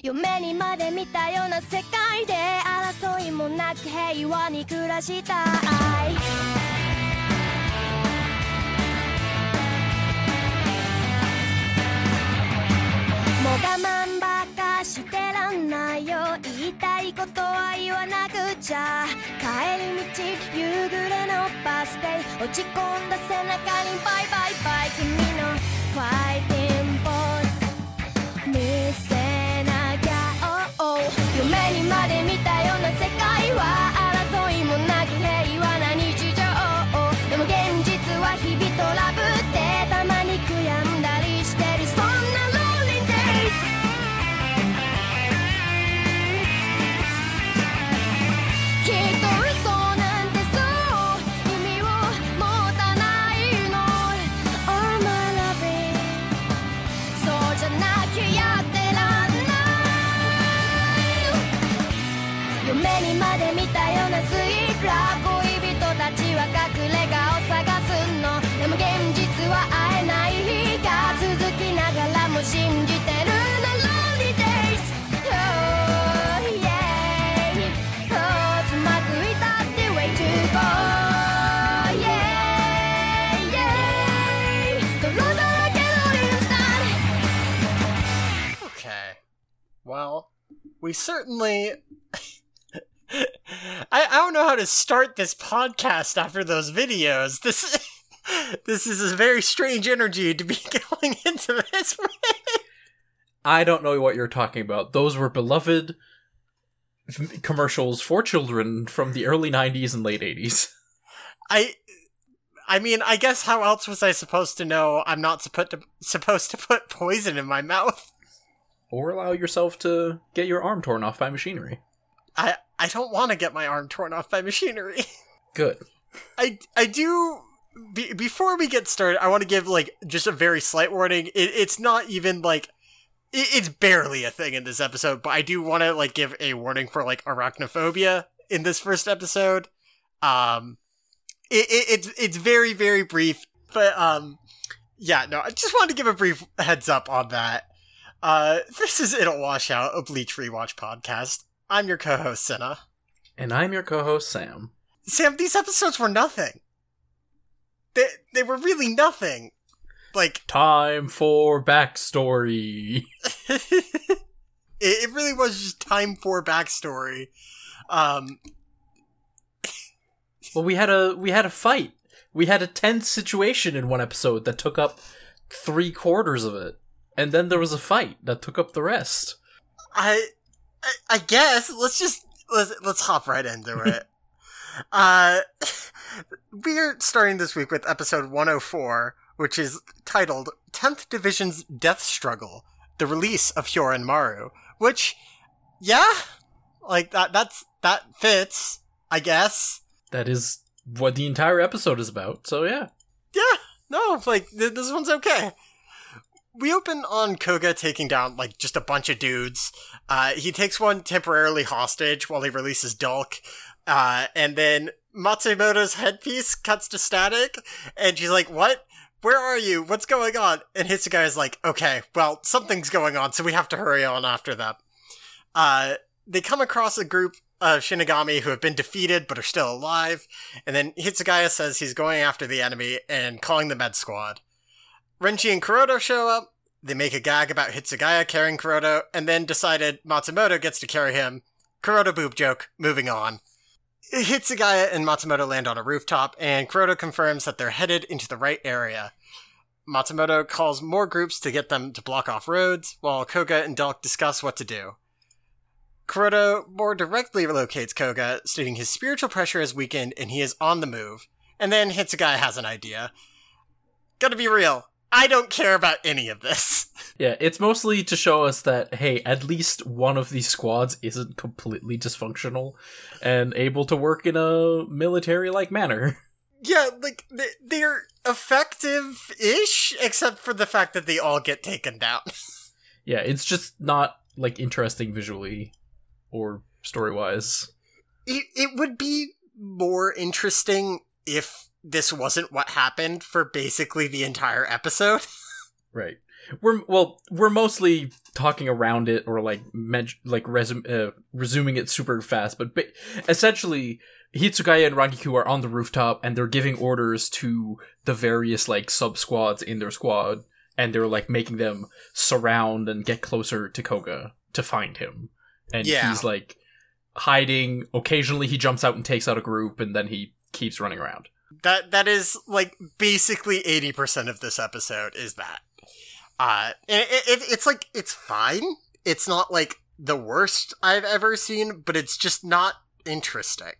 夢にまで見たような世界で争いもなく平和に暮らしたい。もう我慢ばっかしてらんないよ。言いたいことは言わなくちゃ。帰り道夕暮れのバス停。落ち込んだ背中にバイバイバイ。君のファイティングポーズ。見せなきゃ、oh, oh 夢にまで見たような世界は we certainly. I, I don't know how to start this podcast after those videos. This this is a very strange energy to be going into this with. I don't know what you're talking about. Those were beloved commercials for children from the early 90s and late 80s. I I mean, I guess how else was I supposed to know I'm not supposed to supposed to put poison in my mouth? Or allow yourself to get your arm torn off by machinery. I I don't want to get my arm torn off by machinery. Good. I I do. Be, before we get started, I want to give like just a very slight warning. It, it's not even like it, it's barely a thing in this episode, but I do want to like give a warning for like arachnophobia in this first episode. Um, it, it it's it's very very brief, but um, yeah, no, I just wanted to give a brief heads up on that. Uh, this is It'll Wash Out, a Bleach Rewatch podcast. I'm your co-host Senna. And I'm your co host, Sam. Sam, these episodes were nothing. They they were really nothing. Like Time for backstory. it, it really was just time for backstory. Um, Well, we had a we had a fight. We had a tense situation in one episode that took up three quarters of it, and then there was a fight that took up the rest. I, I I guess let's just let's let's hop right into it. uh, we're starting this week with episode 104, which is titled "10th Division's Death Struggle: The Release of Hyorin Maru." Which, yeah, like that that's that fits, I guess. That is what the entire episode is about. So yeah, Yeah, no, like th- this one's okay. We open on Koga taking down like just a bunch of dudes. Uh, he takes one temporarily hostage while he releases Dalk, uh, and then Matsumoto's headpiece cuts to static, and she's like, "What? Where are you? What's going on?" And Hitsugaya is like, "Okay, well, something's going on, so we have to hurry on after them." Uh, they come across a group of Shinigami who have been defeated but are still alive, and then Hitsugaya says he's going after the enemy and calling the med squad. Renji and Kuroto show up, they make a gag about Hitsugaya carrying Kuroto, and then decided Matsumoto gets to carry him. Kuroto boob joke, moving on. Hitsugaya and Matsumoto land on a rooftop, and Kuroto confirms that they're headed into the right area. Matsumoto calls more groups to get them to block off roads, while Koga and Dalk discuss what to do. Kuroto more directly locates Koga, stating his spiritual pressure has weakened and he is on the move. And then Hitsugaya has an idea. Gotta be real, I don't care about any of this. yeah. It's mostly to show us that hey, at least one of these squads isn't completely dysfunctional and able to work in a military-like manner. yeah, like, they- they're effective ish, except for the fact that they all get taken down. yeah, it's just not like interesting visually or story-wise. it, it would be more interesting if this wasn't what happened for basically the entire episode. Right. we're well, we're mostly talking around it or like men- like uh, resuming it super fast, but ba- essentially Hitsugaya and Rangiku are on the rooftop and they're giving orders to the various like sub squads in their squad and they're like making them surround and get closer to Koga to find him. And Yeah. he's like hiding. Occasionally he jumps out and takes out a group and then he keeps running around. That that is like basically eighty percent of this episode is that. Uh, it, it, it's like it's fine. It's not like the worst I've ever seen, but it's just not interesting.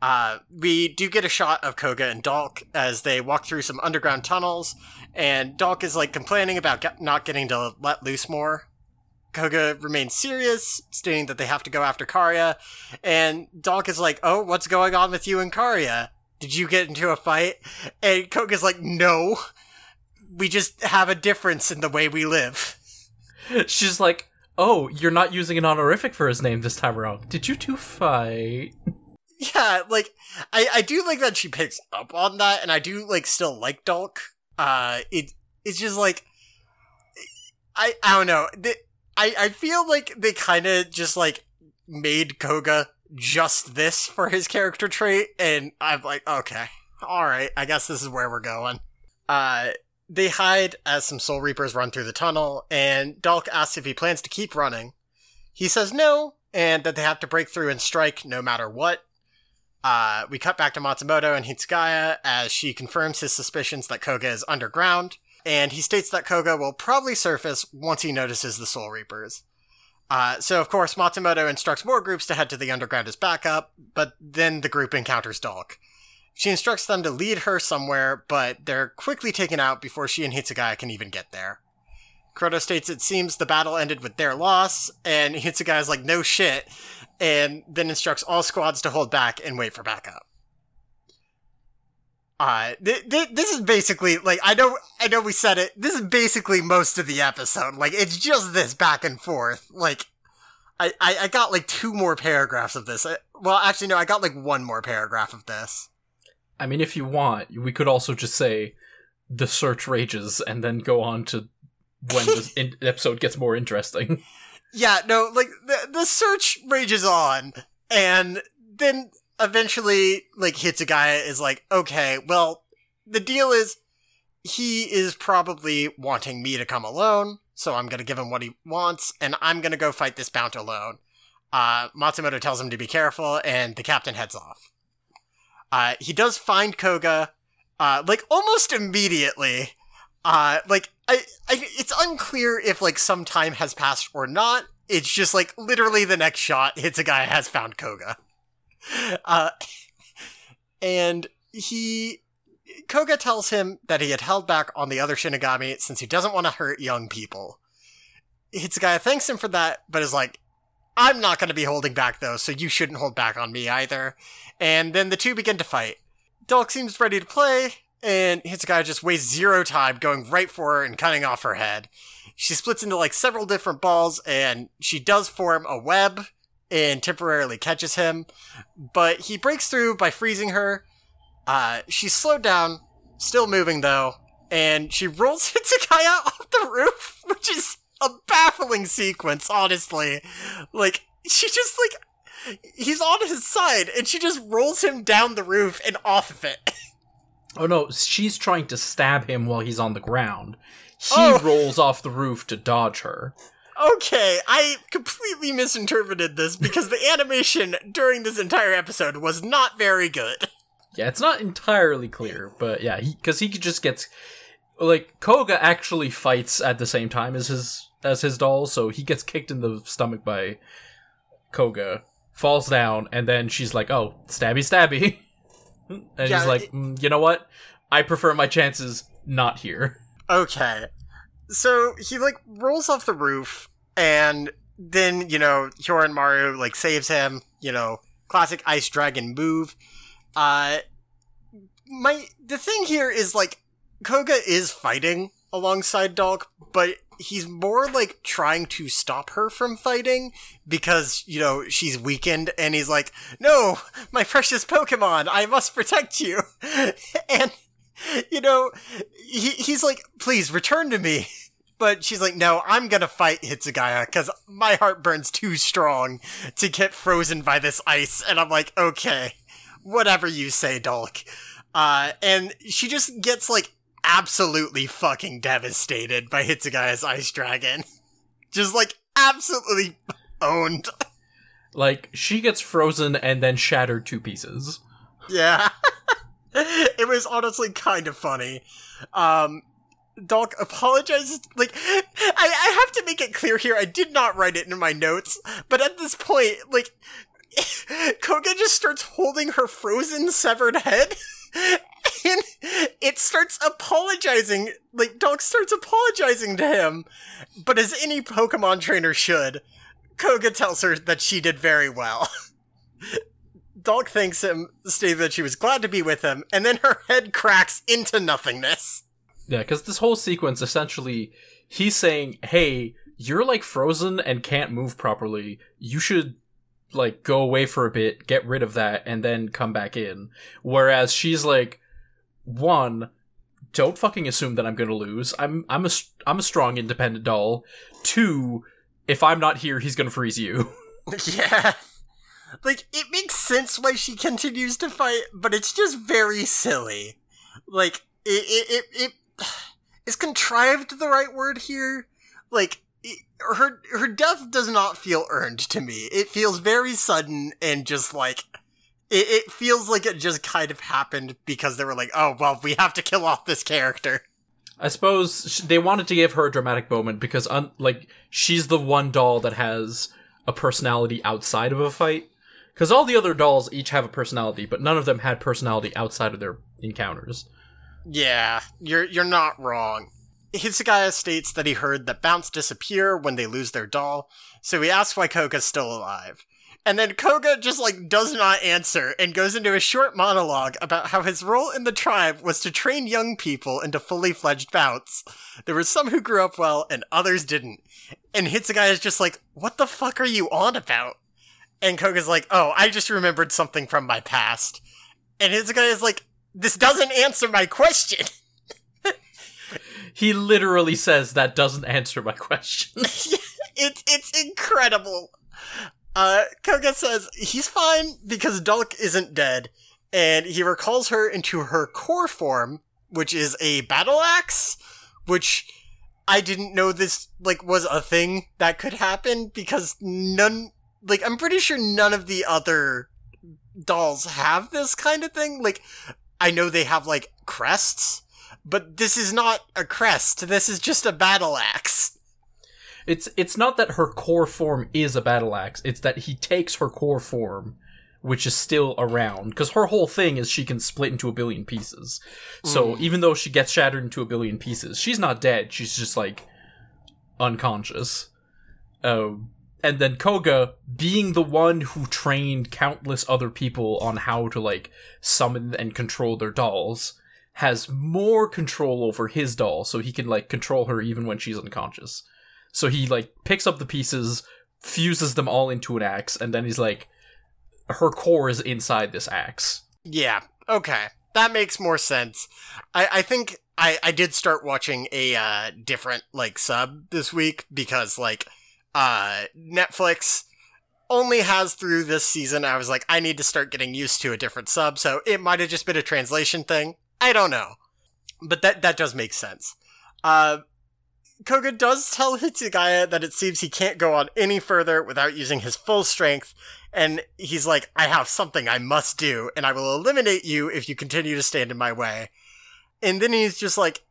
Uh, we do get a shot of Koga and Dalk as they walk through some underground tunnels, and Dalk is like complaining about get- not getting to let loose more. Koga remains serious, stating that they have to go after Kariya, and Dalk is like, "Oh, what's going on with you and Kariya? Did you get into a fight?" And Koga's like, "No, we just have a difference in the way we live." She's like, "Oh, you're not using an honorific for his name this time around. Did you two fight?" Yeah, like I, I do like that she picks up on that, and I do like still like Dalk. Uh, it it's just like I I don't know. The, I I feel like they kind of just like made Koga just this for his character trait, and I'm like, okay, all right, I guess this is where we're going. Uh, they hide as some Soul Reapers run through the tunnel, and Dalk asks if he plans to keep running. He says no, and that they have to break through and strike no matter what. Uh, we cut back to Matsumoto and Hitsugaya as she confirms his suspicions that Koga is underground, and he states that Koga will probably surface once he notices the Soul Reapers. Uh, so, of course, Matsumoto instructs more groups to head to the underground as backup, but then the group encounters Dalk. She instructs them to lead her somewhere, but they're quickly taken out before she and Hitsugaya can even get there. Kuroto states it seems the battle ended with their loss, and Hitsugaya's like, no shit, and then instructs all squads to hold back and wait for backup. Uh, th- th- this is basically like I know I know we said it. This is basically most of the episode. Like it's just this back and forth. Like I I, I got like two more paragraphs of this. I, well, actually no, I got like one more paragraph of this. I mean, if you want, we could also just say the search rages and then go on to when the in- episode gets more interesting. Yeah, no, like the the search rages on, and then eventually, like Hitsugaya is like, okay, well, the deal is he is probably wanting me to come alone, so I'm gonna give him what he wants, and I'm gonna go fight this bout alone. Uh, Matsumoto tells him to be careful, and the captain heads off. Uh, he does find Koga, uh, like almost immediately. Uh, like I, I, it's unclear if like some time has passed or not. It's just like literally the next shot Hitsugaya has found Koga. Uh, and he, Koga tells him that he had held back on the other Shinigami since he doesn't want to hurt young people. Hitsugaya thanks him for that, but is like, I'm not going to be holding back though, so you shouldn't hold back on me either. And then the two begin to fight. Dalk seems ready to play, and Hitsugaya just wastes zero time going right for her and cutting off her head. She splits into like several different balls, and she does form a web and temporarily catches him, but he breaks through by freezing her. Uh, she's slowed down, still moving though, and she rolls Hitsugaya off the roof, which is a baffling sequence, honestly. Like, she just like he's on his side and she just rolls him down the roof and off of it. Oh no, she's trying to stab him while he's on the ground. He Oh. rolls off the roof to dodge her. Okay, I completely misinterpreted this because the animation during this entire episode was not very good. Yeah, it's not entirely clear, but yeah, because he, just gets like Koga actually fights at the same time as his as his doll, so he gets kicked in the stomach by Koga, falls down, and then she's like, "Oh, stabby, stabby," and Yeah, he's like, it- mm, "You know what? I prefer my chances not here." Okay. So he like rolls off the roof and then, you know, Hyorin Maru like saves him, you know, classic ice dragon move. Uh my the thing here is like Koga is fighting alongside Dalk, but he's more like trying to stop her from fighting because, you know, she's weakened and he's like, "No, my precious Pokemon, I must protect you." and you know, he, he's like, please return to me. But she's like, no, I'm gonna fight Hitsugaya because my heart burns too strong to get frozen by this ice. And I'm like, okay, whatever you say, Dalk. Uh, and she just gets like absolutely fucking devastated by Hitsugaya's ice dragon. just like absolutely owned. Like she gets frozen and then shattered to pieces. Yeah. it was honestly kind of funny. Um, Dalk apologizes. Like, I, I have to make it clear here. I did not write it in my notes, but at this point, like, Koga just starts holding her frozen, severed head. And it starts apologizing. Like, Dalk starts apologizing to him. But as any Pokemon trainer should, Koga tells her that she did very well. Dalk thanks him, stating that she was glad to be with him, and then her head cracks into nothingness. Yeah, because this whole sequence essentially, he's saying, "Hey, you're like frozen and can't move properly. You should like go away for a bit, get rid of that, and then come back in." Whereas she's like, one, don't fucking assume that I'm gonna lose. I'm I'm a I'm a strong, independent doll. Two, if I'm not here, he's gonna freeze you. yeah. Like, it makes sense why she continues to fight, but it's just very silly. Like, it, it, it, it is contrived the right word here? Like, her, her death does not feel earned to me. It feels very sudden and just like, it, it feels like it just kind of happened because they were like, oh, well, we have to kill off this character. I suppose they wanted to give her a dramatic moment because, un- like, she's the one doll that has a personality outside of a fight. Because all the other dolls each have a personality, but none of them had personality outside of their encounters. Yeah, you're you're not wrong. Hitsugaya states that he heard that Bounts disappear when they lose their doll, so he asks why Koga's still alive. And then Koga just like does not answer and goes into a short monologue about how his role in the tribe was to train young people into fully fledged Bounts. There were some who grew up well and others didn't. And Hitsugaya is just like, what the fuck are you on about? And Koga's like, oh, I just remembered something from my past. And Hitsugaya is like, this doesn't answer my question. He literally says that doesn't answer my question. it's it's incredible. Uh, Koga says he's fine because Dalk isn't dead, and he recalls her into her core form, which is a battle axe, which I didn't know this like was a thing that could happen because none like I'm pretty sure none of the other dolls have this kind of thing. Like I know they have like crests, but this is not a crest. This is just a battle axe. It's it's not that her core form is a battle axe. It's that he takes her core form, which is still around, because her whole thing is she can split into a billion pieces. So even though she gets shattered into a billion pieces, she's not dead. She's just like unconscious. Um, and then Koga, being the one who trained countless other people on how to like summon and control their dolls, has more control over his doll, so he can like control her even when she's unconscious. So he like picks up the pieces, fuses them all into an axe, and then he's like, her core is inside this axe. Yeah, okay. That makes more sense. I, I think I, I did start watching a uh, different like sub this week because like uh Netflix only has through this season. I was like, I need to start getting used to a different sub, so it might have just been a translation thing. I don't know. But that that does make sense. Uh Koga does tell Hitsugaya that it seems he can't go on any further without using his full strength, and he's like, I have something I must do, and I will eliminate you if you continue to stand in my way. And then he's just like,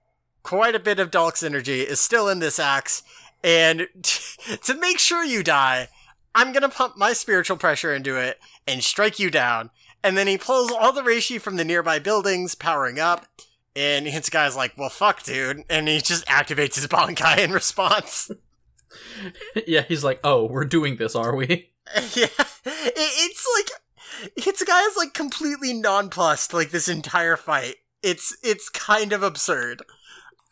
quite a bit of Dalk's energy is still in this axe, and to make sure you die, I'm gonna pump my spiritual pressure into it and strike you down. And then he pulls all the reishi from the nearby buildings, powering up. And Hitsugaya's like, well, fuck, dude. And he just activates his Bankai in response. yeah, he's like, oh, we're doing this, are we? yeah. It, it's like, Hitsugaya is like completely nonplussed, like this entire fight. It's, it's kind of absurd.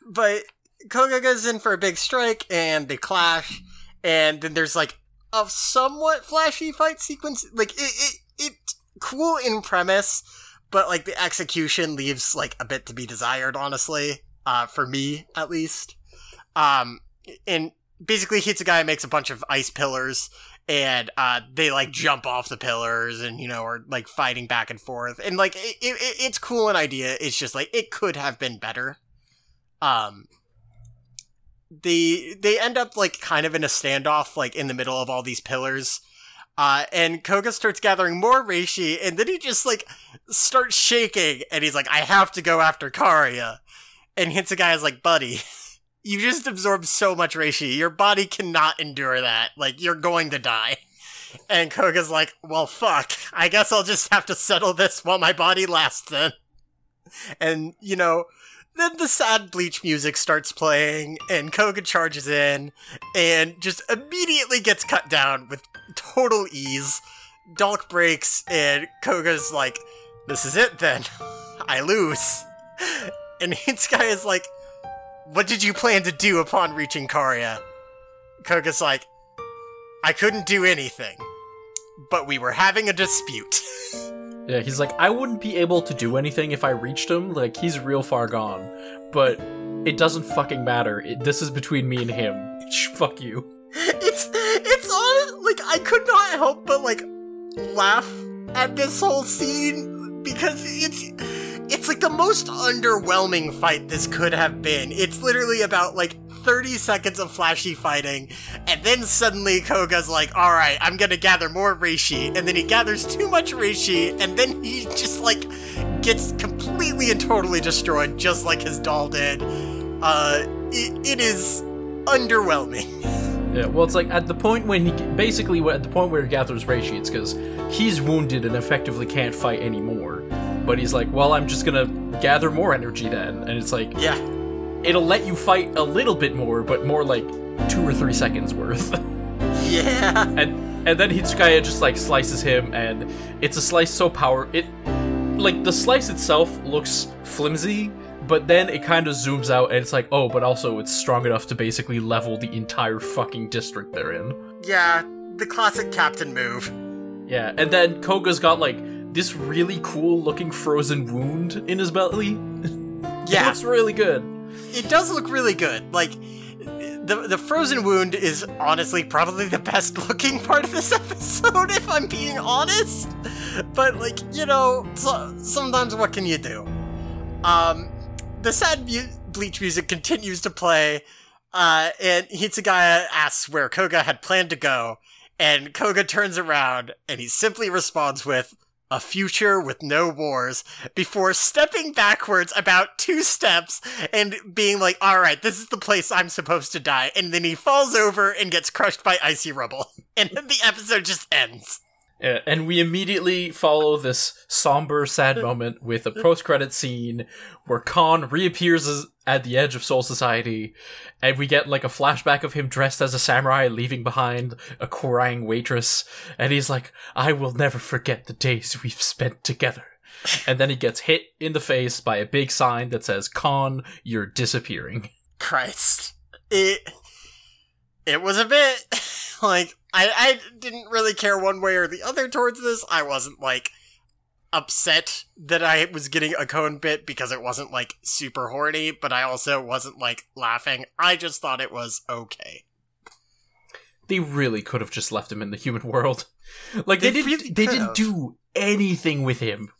But Koga goes in for a big strike and they clash. And then there's like a somewhat flashy fight sequence. Like, it, it, it's cool in premise, but like the execution leaves like a bit to be desired, honestly. Uh, for me, at least. Um, and basically Hitsugaya makes a bunch of ice pillars and uh, they like jump off the pillars and you know are like fighting back and forth and like it, it, it's cool an idea it's just like it could have been better um the they end up like kind of in a standoff like in the middle of all these pillars uh, and Koga starts gathering more reishi, and then he just like starts shaking, and he's like, "I have to go after Kariya." And Hitsugaya is like, "Buddy, you just absorbed so much reishi. Your body cannot endure that. Like, you're going to die." And Koga's like, "Well, fuck. I guess I'll just have to settle this while my body lasts." Then, and you know, then the sad bleach music starts playing, and Koga charges in, and just immediately gets cut down with total ease. Dalk breaks, and Koga's like, This is it then. I lose. And Hitsugaya is like, What did you plan to do upon reaching Kariya? Koga's like, I couldn't do anything. But we were having a dispute. Yeah, he's like, I wouldn't be able to do anything if I reached him. Like, he's real far gone. But it doesn't fucking matter. It, this is between me and him. Fuck you. it's it's on like I could not help but like laugh at this whole scene because it's it's like the most underwhelming fight this could have been. It's literally about like 30 seconds of flashy fighting, and then suddenly Koga's like, alright, I'm gonna gather more Reishi, and then he gathers too much Reishi, and then he just like gets completely and totally destroyed, just like his doll did. Uh, it, it is underwhelming. Yeah, well, it's like at the point when he basically at the point where he gathers Reishi, it's because he's wounded and effectively can't fight anymore. But he's like, well, I'm just gonna gather more energy then, and it's like, Yeah. It'll let you fight a little bit more, but more like two or three seconds worth. Yeah. and and then Hitsugaya just like slices him, and it's a slice so power it like the slice itself looks flimsy, but then it kind of zooms out, and it's like, oh, but also it's strong enough to basically level the entire fucking district they're in. Yeah, the classic captain move. Yeah, and then Koga's got like this really cool looking frozen wound in his belly. It Yeah, looks really good. It does look really good. Like, the, the frozen wound is honestly probably the best looking part of this episode, if I'm being honest. But, like, you know, so, sometimes what can you do? Um, the sad mu- bleach music continues to play, uh, and Hitsugaya asks where Koga had planned to go, and Koga turns around and he simply responds with, a future with no wars before stepping backwards about two steps and being like, all right, this is the place I'm supposed to die. And then he falls over and gets crushed by icy rubble. And the episode just ends. Yeah, and we immediately follow this somber, sad moment with a post-credit scene where Kon reappears as, at the edge of Soul Society, and we get like a flashback of him dressed as a samurai, leaving behind a crying waitress, and he's like, "I will never forget the days we've spent together." And then he gets hit in the face by a big sign that says, "Kon, you're disappearing." Christ. It it was a bit like I I didn't really care one way or the other towards this. I wasn't like upset that I was getting a Kon bit because it wasn't like super horny, but I also wasn't like laughing. I just thought it was okay. They really could have just left him in the human world. Like they, They didn't. really they didn't do anything with him.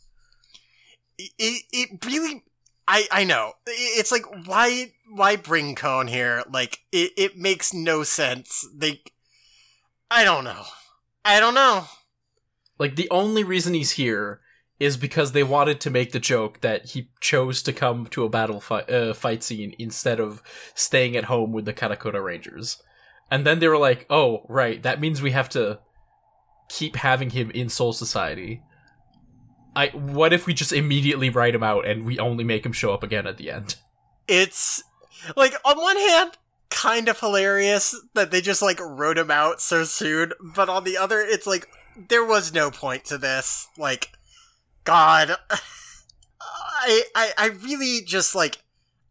it, it, it really I I know. It's like why why bring Kon here? Like it it makes no sense. They I don't know. I don't know. Like the only reason he's here is because they wanted to make the joke that he chose to come to a battle fight, uh, fight scene instead of staying at home with the Karakura Rangers. And then they were like, "Oh, right, that means we have to keep having him in Soul Society." I what if we just immediately write him out and we only make him show up again at the end? It's like on one hand kind of hilarious that they just like wrote him out so soon, but on the other it's like there was no point to this. Like god I I I really just like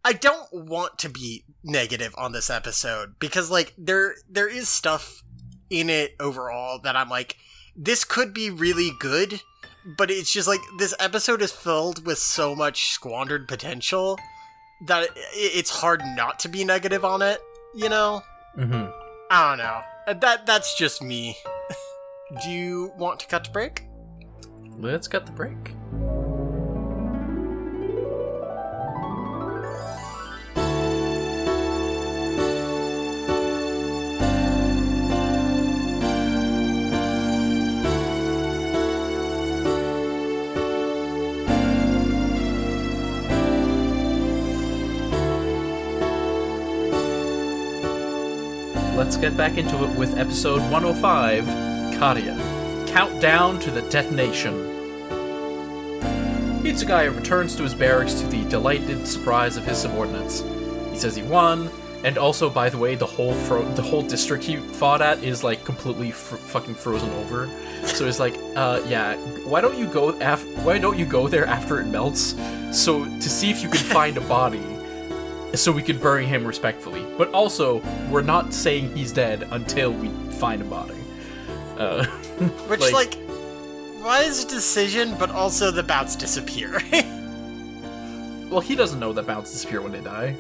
I don't want to be negative on this episode because like there there is stuff in it overall that I'm like this could be really good, but it's just like this episode is filled with so much squandered potential that it, it's hard not to be negative on it. you know, Mm-hmm. I don't know. That that's just me. Do you want to cut to break? Let's cut the break. Let's get back into it with episode 105 Kariya Countdown to the Detonation. Hitsugaya returns to his barracks to the delighted surprise of his subordinates. He says he won, and also, by the way, the whole fro- the whole district he fought at is like completely fr- fucking frozen over. So he's like, uh, yeah, why don't you go af- Why don't you go there after it melts, so to see if you can find a body, so we can bury him respectfully. But also, we're not saying he's dead until we find a body. Uh, Which like, wise decision, but also the Bounts disappear. well, he doesn't know that bounces disappear when they die,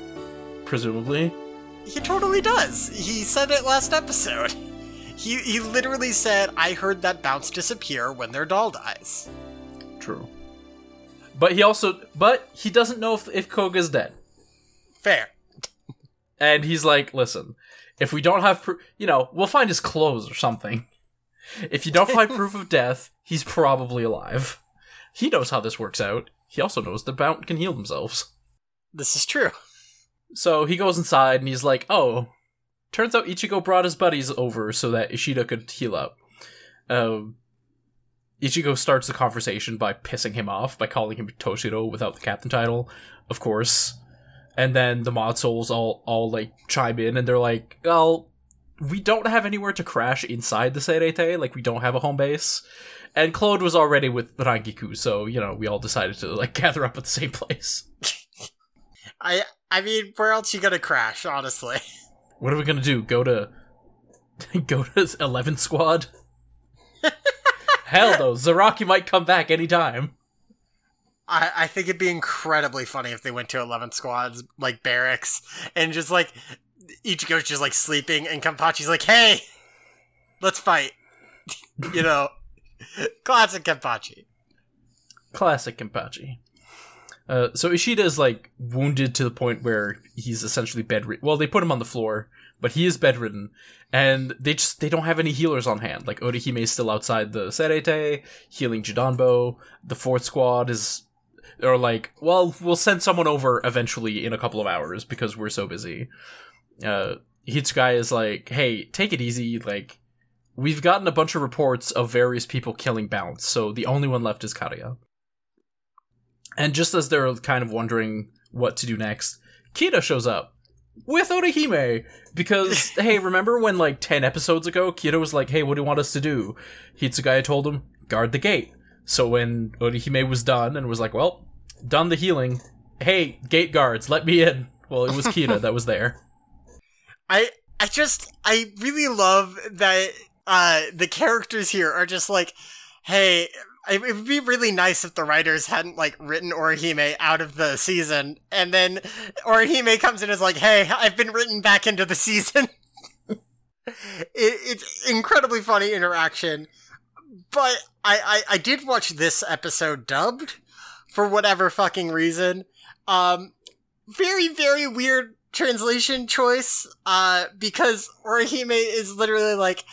presumably. he totally does. He said it last episode. He he literally said, "I heard that Bounts disappear when their doll dies." True. But he also, but he doesn't know if, if Koga's dead. Fair. And he's like, listen, if we don't have proof, you know, we'll find his clothes or something. If you don't find proof of death, he's probably alive. He knows how this works out. He also knows the Bount can heal themselves. This is true. So he goes inside and he's like, oh, turns out Ichigo brought his buddies over so that Ishida could heal up. Um, Ichigo starts the conversation by pissing him off by calling him Toshiro without the captain title, of course. And then the mod souls all all like chime in and they're like, "Well, we don't have anywhere to crash inside the Seireitei, like we don't have a home base." And Claude was already with Rangiku, so you know we all decided to like gather up at the same place. I I mean, where else you gonna crash? Honestly, What are we gonna do? Go to go to Eleven Squad? Hell no, Zaraki might come back anytime. I I think it'd be incredibly funny if they went to 11 Squad's like barracks and just like Ichigo's just like sleeping and Kenpachi's like, "Hey, let's fight." you know, classic Kenpachi. Classic Kenpachi. Uh, so Ishida is like wounded to the point where he's essentially bedridden. Well, they put him on the floor, but he is bedridden, and they just they don't have any healers on hand. Like Orihime is still outside the Seireitei, healing Jidanbo. The fourth squad is, or like, well, we'll send someone over eventually in a couple of hours because we're so busy. Uh, Hitsugaya is like, hey, take it easy. Like, we've gotten a bunch of reports of various people killing Bounts, so the only one left is Kariya. And just as they're kind of wondering what to do next, Kira shows up with Orihime because hey, remember when like 10 episodes ago Kira was like, "Hey, what do you want us to do?" Hitsugaya told him, "Guard the gate." So when Orihime was done and was like, "Well, done the healing. Hey, gate guards, let me in." Well, it was Kira that was there. I I just I really love that uh the characters here are just like, hey, it would be really nice if the writers hadn't like written Orihime out of the season, and then Orihime comes in and is like, hey, I've been written back into the season. it, it's incredibly funny interaction, but I, I I did watch this episode dubbed for whatever fucking reason. Um, very very weird translation choice uh because Orihime is literally like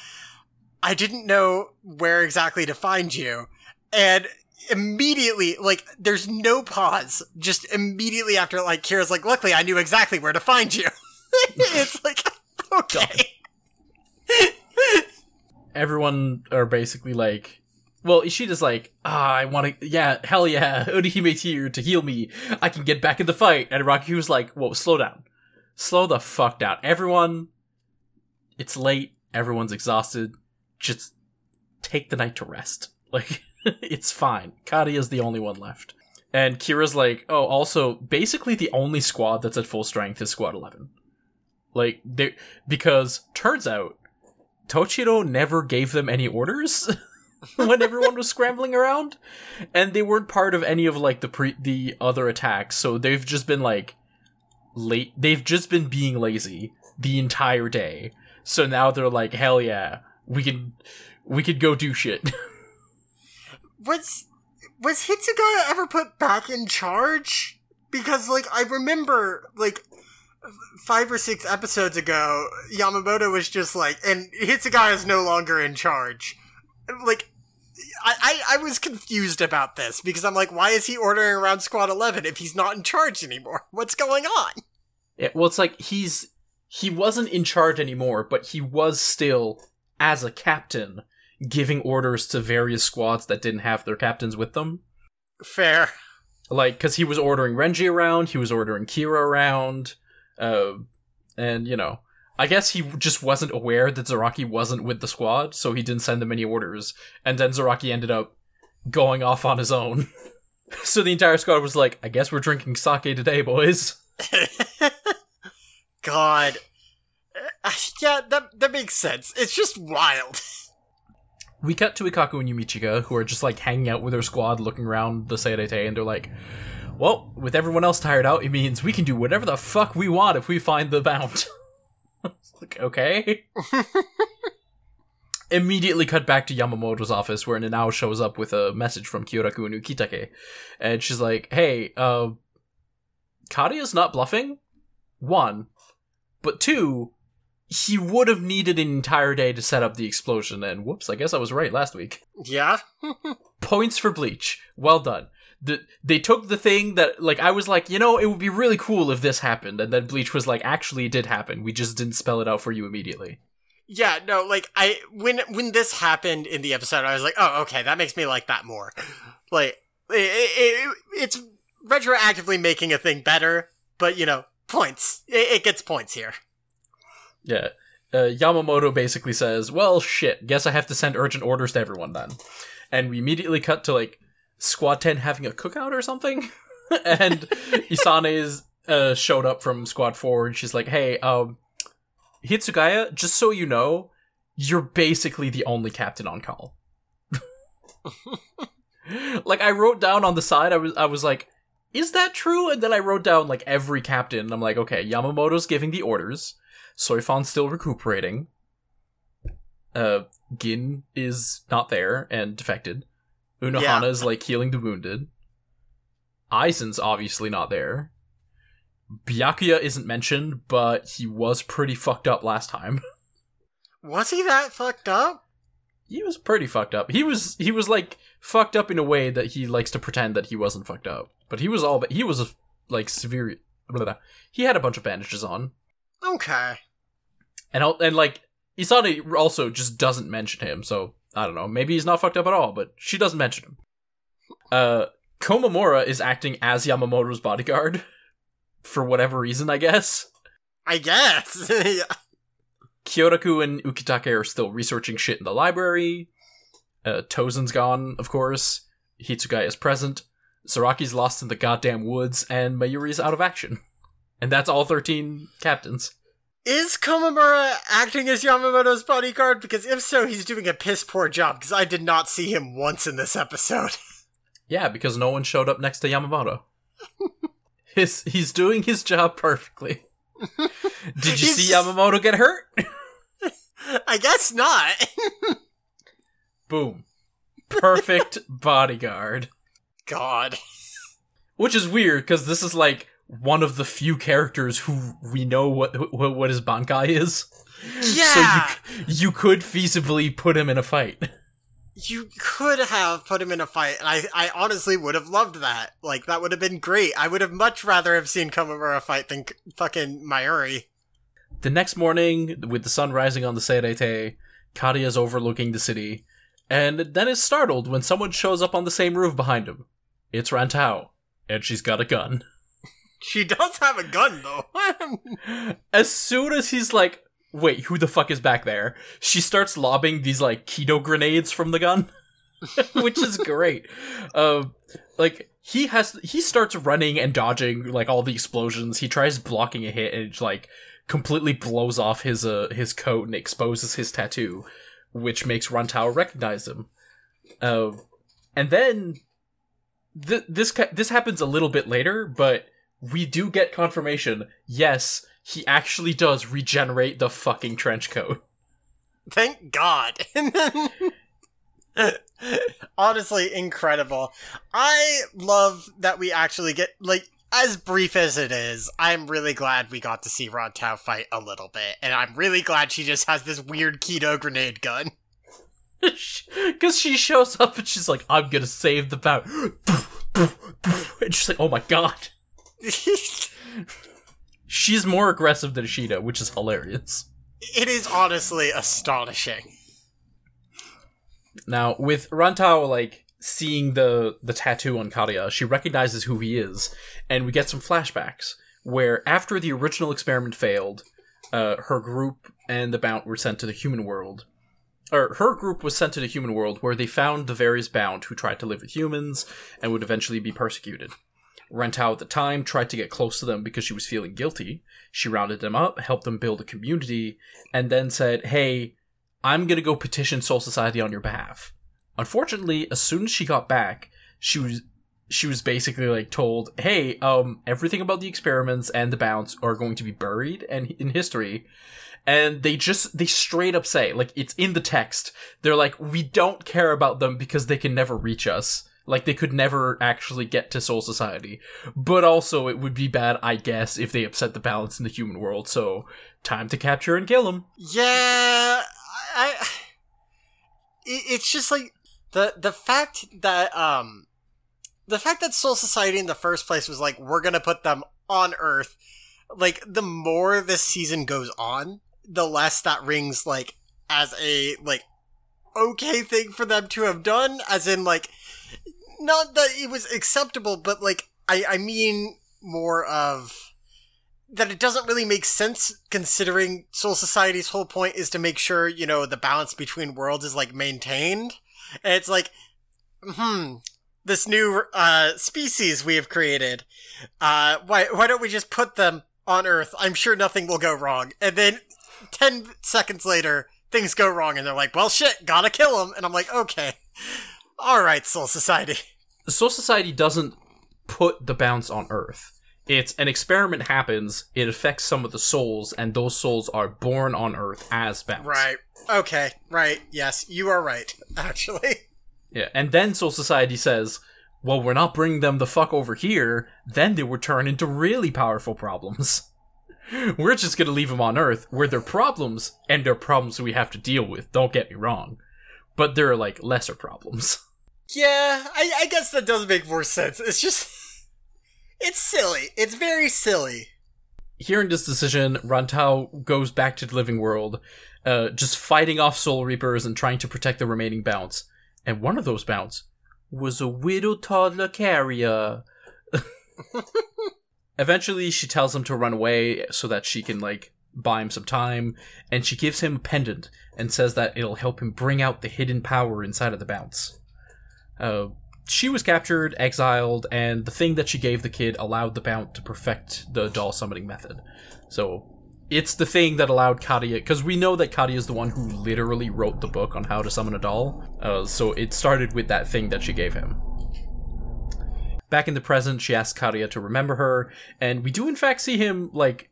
I didn't know where exactly to find you and immediately like there's no pause just immediately after like Kira's like luckily I knew exactly where to find you it's like okay Everyone are basically like, well, Ishida's like, ah, I want to, yeah, hell yeah, Orihime's here to heal me. I can get back in the fight. And Raku's like, whoa, slow down. Slow the fuck down. Everyone, it's late. Everyone's exhausted. Just take the night to rest. Like, it's fine. Kariya's the only one left. And Kira's like, oh, also, basically the only squad that's at full strength is Squad 11. Like, they because turns out Toshiro never gave them any orders when everyone was scrambling around, and they weren't part of any of like the pre the other attacks. So they've just been like late. They've just been being lazy the entire day. So now they're like, hell yeah, we can we could go do shit. was was Hitsugaya ever put back in charge? Because like I remember like five or six episodes ago, Yamamoto was just like, and Hitsugaya is no longer in charge. Like, I, I, I was confused about this because I'm like, why is he ordering around Squad 11 if he's not in charge anymore? What's going on? Yeah, well, it's like he's he wasn't in charge anymore, but he was still as a captain giving orders to various squads that didn't have their captains with them. Fair. Like, because he was ordering Renji around, he was ordering Kira around, uh, and you know, I guess he just wasn't aware that Zaraki wasn't with the squad, so he didn't send them any orders, and then Zaraki ended up going off on his own. so the entire squad was like, "I guess we're drinking sake today, boys." God. Uh, yeah, that that makes sense. It's just wild. We cut to Ikkaku and Yumichika, who are just like hanging out with their squad, looking around the Seireitei, and they're like, well, with everyone else tired out, it means we can do whatever the fuck we want if we find the Bount. like, okay. Immediately cut back to Yamamoto's office, where Nanao shows up with a message from Kyoraku and Ukitake. And she's like, hey, uh, Kariya's not bluffing? One. But two, he would have needed an entire day to set up the explosion, and whoops, I guess I was right last week. Yeah? Points for Bleach. Well done. The, they took the thing that, like, I was like, you know, it would be really cool if this happened, and then Bleach was like, actually, it did happen. We just didn't spell it out for you immediately. Yeah, no, like I when when this happened in the episode, I was like, oh, okay, that makes me like that more. Like, it, it, it's retroactively making a thing better, but you know, points. It, it gets points here. Yeah. Uh, Yamamoto basically says, well, shit, guess I have to send urgent orders to everyone then. And we immediately cut to, like, Squad 10 having a cookout or something. and Isane's uh, showed up from Squad 4 and she's like, hey, um, Hitsugaya, just so you know, you're basically the only captain on call. like, I wrote down on the side, I was, I was like, is that true? And then I wrote down, like, every captain, and I'm like, okay, Yamamoto's giving the orders. Soifan's still recuperating. Uh, Gin is not there and defected. Unohana is like healing the wounded. Aizen's obviously not there. Byakuya isn't mentioned, but he was pretty fucked up last time. Was he that fucked up? He was pretty fucked up. He was he was like fucked up in a way that he likes to pretend that he wasn't fucked up. But he was all but he was like severe. Blah, blah. He had a bunch of bandages on. Okay. And and like Isane also just doesn't mention him, so I don't know. Maybe he's not fucked up at all, but she doesn't mention him. Uh, Komamura is acting as Yamamoto's bodyguard for whatever reason, I guess. I guess. yeah. Kyoraku and Ukitake are still researching shit in the library. Uh, Tozen's gone, of course. Hitsugaya is present. Zaraki's lost in the goddamn woods, and Mayuri's out of action. And that's all 13 captains. Is Komamura acting as Yamamoto's bodyguard? Because if so, he's doing a piss poor job, because I did not see him once in this episode. Yeah, because no one showed up next to Yamamoto. his, he's doing his job perfectly. Did you see Yamamoto get hurt? I guess not. Boom. Perfect bodyguard. God. Which is weird, because this is like one of the few characters who we know what what, what his bankai is. Yeah. So you, you could feasibly put him in a fight. You could have put him in a fight, and I, I honestly would have loved that. Like, that would have been great. I would have much rather have seen Komamura fight than fucking Mayuri. The next morning, with the sun rising on the Seireitei, Kariya is overlooking the city, and then is startled when someone shows up on the same roof behind him. It's Rantau, and she's got a gun. She does have a gun, though. as soon as he's like, wait, who the fuck is back there? She starts lobbing these like keto grenades from the gun, which is great. Uh, like he has, he starts running and dodging like all the explosions. He tries blocking a hit and like completely blows off his uh his coat and exposes his tattoo, which makes Rantau recognize him. Uh, and then th- this this happens a little bit later, but we do get confirmation. Yes, he actually does regenerate the fucking trench coat. Thank God. Honestly, incredible. I love that we actually get like as brief as it is. I'm really glad we got to see Rantau fight a little bit, and I'm really glad she just has this weird keto grenade gun. Because she shows up and she's like, "I'm gonna save the bout," and she's like, "Oh my god." She's more aggressive than Ashita, which is hilarious. It is honestly astonishing. Now, with Rantau, like, seeing the, the tattoo on Kariya, she recognizes who he is, and we get some flashbacks where after the original experiment failed, uh, her group and the Bount were sent to the human world. Or her group was sent to the human world where they found the various Bount who tried to live with humans and would eventually be persecuted. Rantau at the time tried to get close to them because she was feeling guilty. She rounded them up, helped them build a community, and then said, Hey, I'm gonna go petition Soul Society on your behalf. Unfortunately, as soon as she got back, she was she was basically like told, "Hey, um, everything about the experiments and the Bounts are going to be buried and in history." And they just they straight up say, like it's in the text. They're like, "We don't care about them because they can never reach us." Like they could never actually get to Soul Society. But also it would be bad, I guess, if they upset the balance in the human world. So time to capture and kill them. Yeah, I, it's just like the the fact that um the fact that Soul Society in the first place was like we're gonna put them on Earth. Like the more this season goes on, the less that rings like as a like okay thing for them to have done. As in like not that it was acceptable, but like I I mean more of that it doesn't really make sense considering Soul Society's whole point is to make sure, you know, the balance between worlds is like maintained. And it's like, hmm, this new uh species we have created, uh why why don't we just put them on Earth? I'm sure nothing will go wrong. And then 10 seconds later, things go wrong and they're like, "Well, shit, gotta kill them." And I'm like, "Okay. All right, Soul Society." Soul Society doesn't put the Bounts on Earth. It's an experiment happens, it affects some of the souls, and those souls are born on Earth as Bounts. Right. Okay. Right. Yes, you are right. Actually. Yeah, and then Soul Society says, well, we're not bringing them the fuck over here, then they would turn into really powerful problems. we're just gonna leave them on Earth, where they're problems, and they're problems we have to deal with, don't get me wrong. But there are like lesser problems. Yeah, I, I guess that does make more sense. It's just. It's silly. It's very silly. Hearing this decision, Rantau goes back to the living world, uh, just fighting off Soul Reapers and trying to protect the remaining bounts. And one of those bounts was a widow toddler Kariya. Eventually, she tells him to run away so that she can, like, buy him some time, and she gives him a pendant and says that it'll help him bring out the hidden power inside of the Bounts. Uh, she was captured, exiled, and the thing that she gave the kid allowed the Bounts to perfect the doll summoning method. So it's the thing that allowed Kariya, because we know that Kariya is the one who literally wrote the book on how to summon a doll. Uh, so it started with that thing that she gave him. Back in the present, she asks Kariya to remember her, and we do in fact see him like.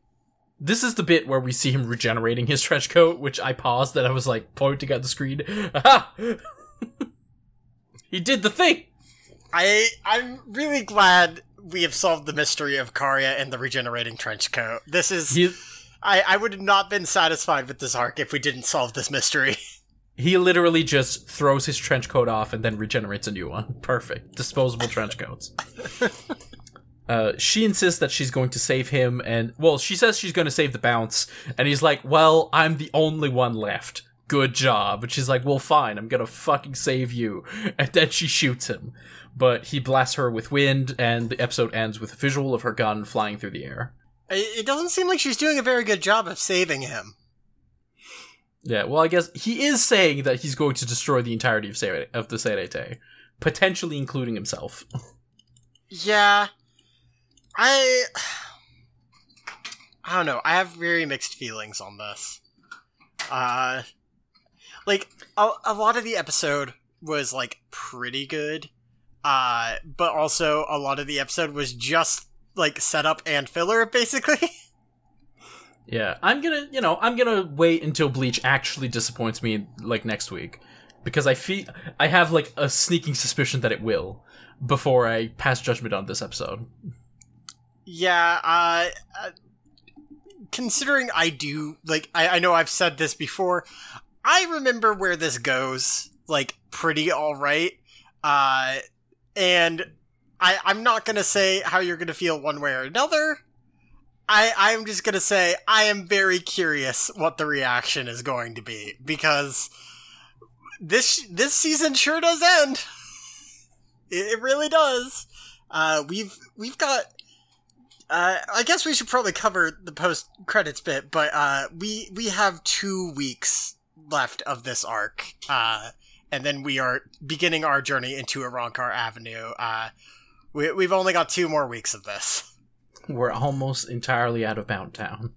This is the bit where we see him regenerating his trench coat, which I paused and I was like pointing at the screen. Aha! he did the thing! I I'm really glad we have solved the mystery of Kariya and the regenerating trench coat. This is He, I I would have not been satisfied with this arc if we didn't solve this mystery. he literally just throws his trench coat off and then regenerates a new one. Perfect. Disposable trench coats. Uh, she insists that she's going to save him, and well, she says she's going to save the Bounts, and he's like, "Well, I'm the only one left. Good job." And she's like, "Well, fine. I'm gonna fucking save you." And then she shoots him, but he blasts her with wind, and the episode ends with a visual of her gun flying through the air. It doesn't seem like she's doing a very good job of saving him. Yeah, well, I guess he is saying that he's going to destroy the entirety of of the Seireitei, potentially including himself. Yeah. I I don't know. I have very mixed feelings on this. Uh like a, a lot of the episode was like pretty good. Uh but also a lot of the episode was just like setup and filler basically. Yeah, I'm gonna, you know, I'm gonna wait until Bleach actually disappoints me, like next week, because I feel I have like a sneaking suspicion that it will before I pass judgment on this episode. Yeah, uh, considering I do like, I, I know I've said this before. I remember where this goes, like pretty all right. Uh, and I I'm not gonna say how you're gonna feel one way or another. I I'm just gonna say I am very curious what the reaction is going to be because this this season sure does end. It, it really does. Uh, we've we've got. Uh, I guess we should probably cover the post credits bit, but uh, we we have two weeks left of this arc, uh, and then we are beginning our journey into Arrancar Avenue. Uh, we we've only got two more weeks of this. We're almost entirely out of Bount Town.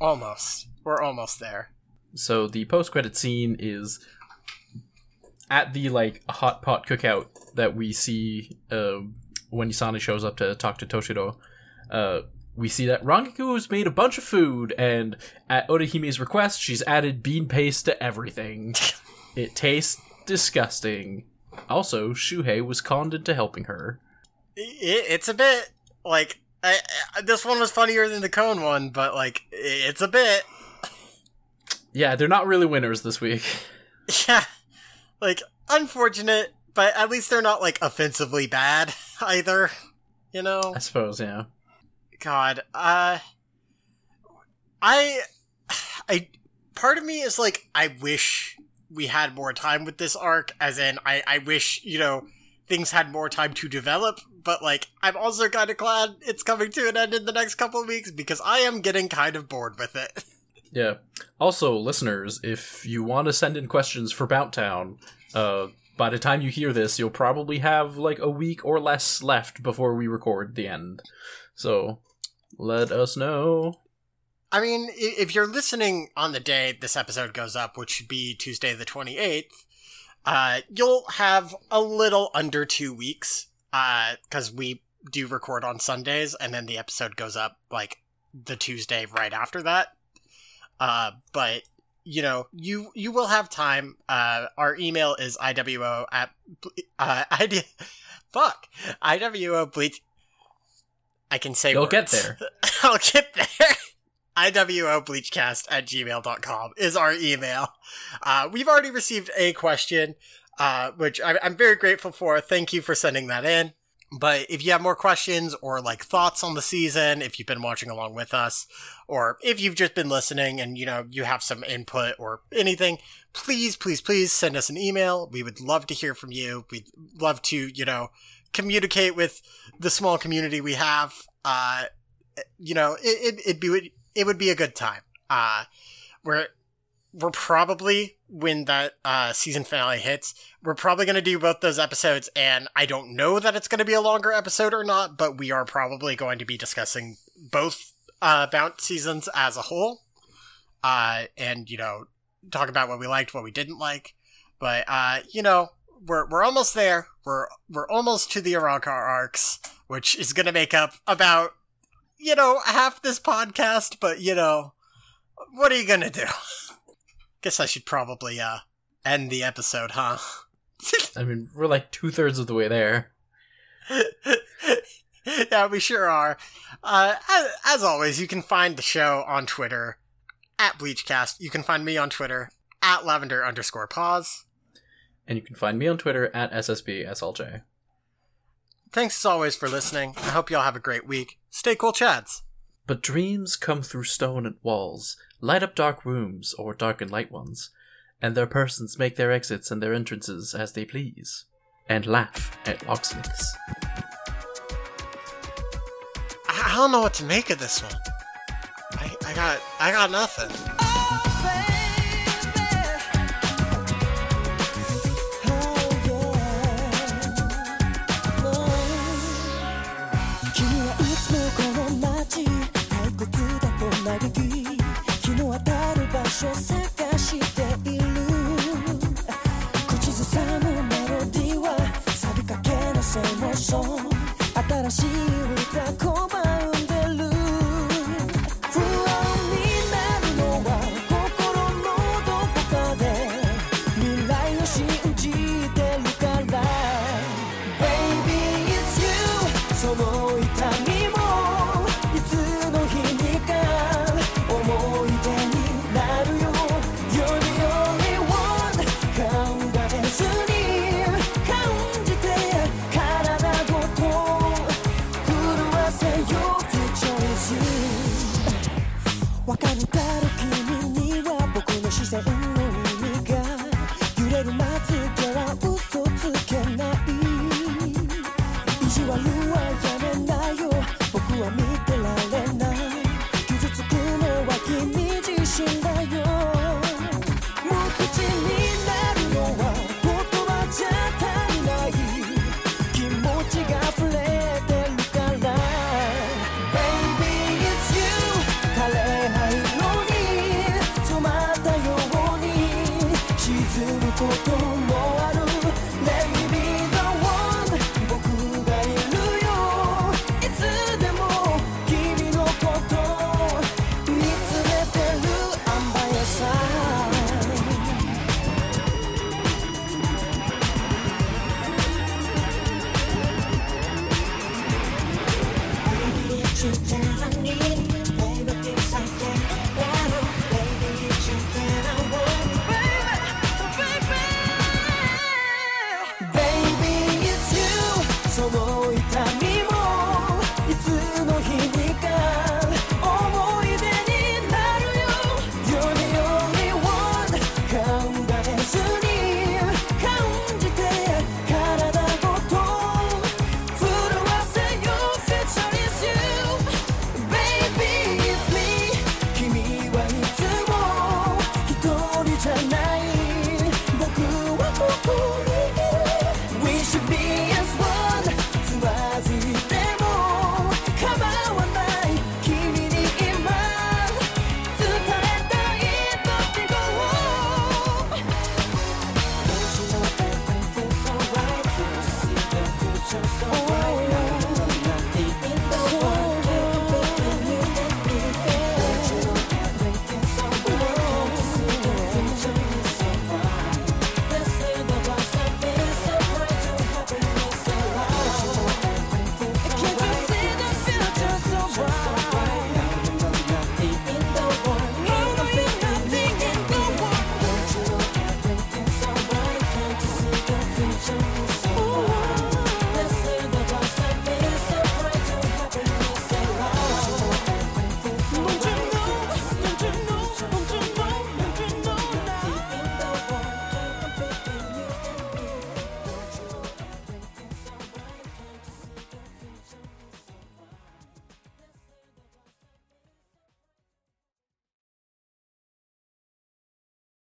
Almost, we're almost there. So the post credit scene is at the like hot pot cookout that we see uh, when Isane shows up to talk to Toshiro. Uh, we see that Rangiku has made a bunch of food, and at Orihime's request, she's added bean paste to everything. it tastes disgusting. Also, Shuhei was conned into helping her. It, it's a bit like I, I, this one was funnier than the Kon one, but like it's a bit. Yeah, they're not really winners this week. Yeah, like unfortunate, but at least they're not like offensively bad either. You know. I suppose, yeah. God, uh, I, I, part of me is like, I wish we had more time with this arc, as in, I, I wish, you know, things had more time to develop, but like, I'm also kind of glad it's coming to an end in the next couple weeks because I am getting kind of bored with it. Yeah. Also, listeners, if you want to send in questions for Bount Town, uh, by the time you hear this, you'll probably have like a week or less left before we record the end. So let us know. I mean, if you're listening on the day this episode goes up, which should be Tuesday the 28th, uh, you'll have a little under two weeks, uh, cause we do record on Sundays and then the episode goes up like the Tuesday right after that. Uh, but you know, you you will have time. Uh, our email is iwo at uh, id fuck iwo bleach. I can say You'll words. get there. I'll get there. iwo bleachcast at gmail.com is our email. Uh, we've already received a question, uh, which I, I'm very grateful for. Thank you for sending that in. But if you have more questions or like thoughts on the season, if you've been watching along with us, or if you've just been listening and you know you have some input or anything, please, please, please send us an email. We would love to hear from you. We'd love to, you know, communicate with the small community we have. Uh, you know, it, it, it'd be it would be a good time. Uh, we're we're probably when that uh, season finale hits, we're probably going to do both those episodes, and I don't know that it's going to be a longer episode or not, but we are probably going to be discussing both uh, seasons as a whole, uh, and you know, talk about what we liked, what we didn't like. But uh, you know, we're we're almost there. We're we're almost to the Arrancar arcs, which is going to make up about you know half this podcast. But you know, what are you going to do? Guess I should probably uh end the episode, huh? I mean, we're like two thirds of the way there. yeah, we sure are. Uh, as, as always, you can find the show on Twitter at Bleachcast. You can find me on Twitter at lavender underscore pause. And you can find me on Twitter at SSBSLJ. Thanks as always for listening. I hope y'all have a great week. Stay cool, Chads. But dreams come through stone and walls, light up dark rooms or darken light ones, and their persons make their exits and their entrances as they please, and laugh at locksmiths. I, I don't know what to make of this one. I, I got I got nothing. 口ずさむメロディーはさびかけのセモーション新しい歌声